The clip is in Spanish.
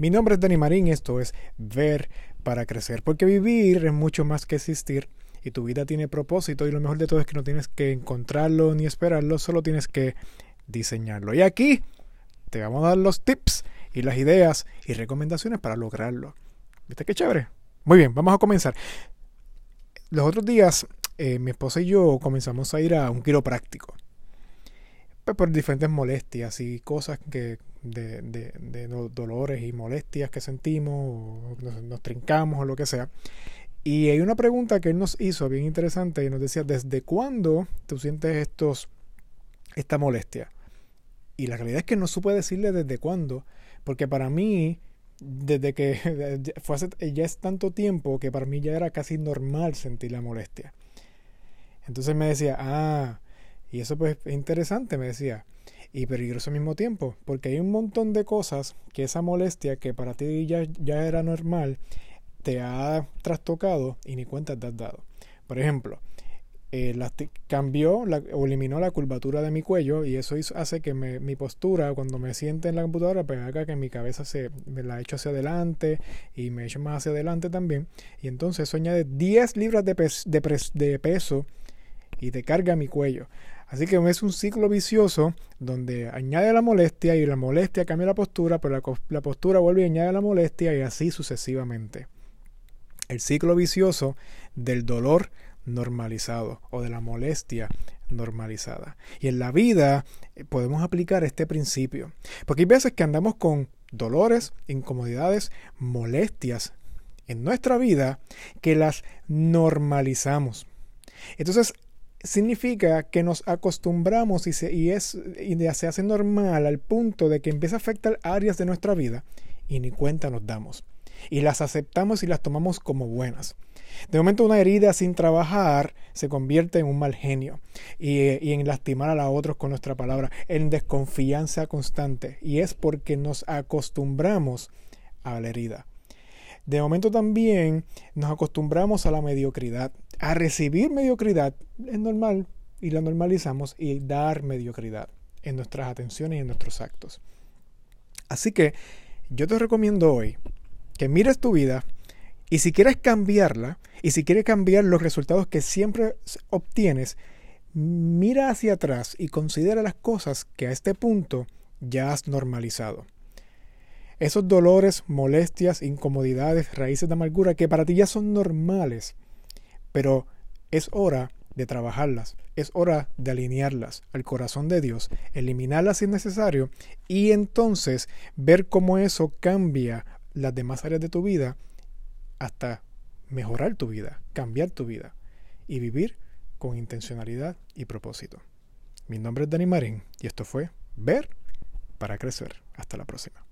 Mi nombre es Dani Marín, esto es Ver para Crecer, porque vivir es mucho más que existir y tu vida tiene propósito y lo mejor de todo es que no tienes que encontrarlo ni esperarlo, solo tienes que diseñarlo. Y aquí te vamos a dar los tips y las ideas y recomendaciones para lograrlo. ¿Viste qué chévere? Muy bien, vamos a comenzar. Los otros días eh, mi esposa y yo comenzamos a ir a un quiropráctico. Pues por diferentes molestias y cosas que de, de, dolores y molestias que sentimos, o nos, nos, trincamos o lo que sea. Y hay una pregunta que él nos hizo bien interesante y nos decía, ¿desde cuándo tú sientes estos, esta molestia? Y la realidad es que no supe decirle desde cuándo, porque para mí, desde que fue hace, ya es tanto tiempo que para mí ya era casi normal sentir la molestia. Entonces me decía, ah, y eso pues es interesante, me decía, y peligroso al mismo tiempo, porque hay un montón de cosas que esa molestia que para ti ya, ya era normal, te ha trastocado y ni cuenta te has dado. Por ejemplo, eh, cambió o eliminó la curvatura de mi cuello y eso hace que mi postura cuando me siente en la computadora pues haga que mi cabeza se me la echo hacia adelante y me echo más hacia adelante también y entonces eso añade 10 libras de peso y te carga mi cuello. Así que es un ciclo vicioso donde añade la molestia y la molestia cambia la postura, pero la, postura vuelve y añade la molestia y así sucesivamente. El ciclo vicioso del dolor normalizado o de la molestia normalizada. Y en la vida eh, podemos aplicar este principio. Porque hay veces que andamos con dolores, incomodidades, molestias en nuestra vida que las normalizamos. Entonces, significa que nos acostumbramos y, se, y, es, y se hace normal al punto de que empieza a afectar áreas de nuestra vida y ni cuenta nos damos. Y las aceptamos y las tomamos como buenas. De momento una herida sin trabajar se convierte en un mal genio y, y, en lastimar a los otros con nuestra palabra, en desconfianza constante. Y es porque nos acostumbramos a la herida. De momento también nos acostumbramos a la mediocridad a recibir mediocridad es normal y la normalizamos y dar mediocridad en nuestras atenciones y en nuestros actos. Así que yo te recomiendo hoy que mires tu vida y si quieres cambiarla y si quieres cambiar los resultados que siempre obtienes, mira hacia atrás y considera las cosas que a este punto ya has normalizado. Esos dolores, molestias, incomodidades, raíces de amargura que para ti ya son normales, pero es hora de trabajarlas, es hora de alinearlas al corazón de Dios, eliminarlas si es necesario y entonces ver cómo eso cambia las demás áreas de tu vida hasta mejorar tu vida, cambiar tu vida y vivir con intencionalidad y propósito. Mi nombre es Dani Marín y esto fue Ver para Crecer. Hasta la próxima.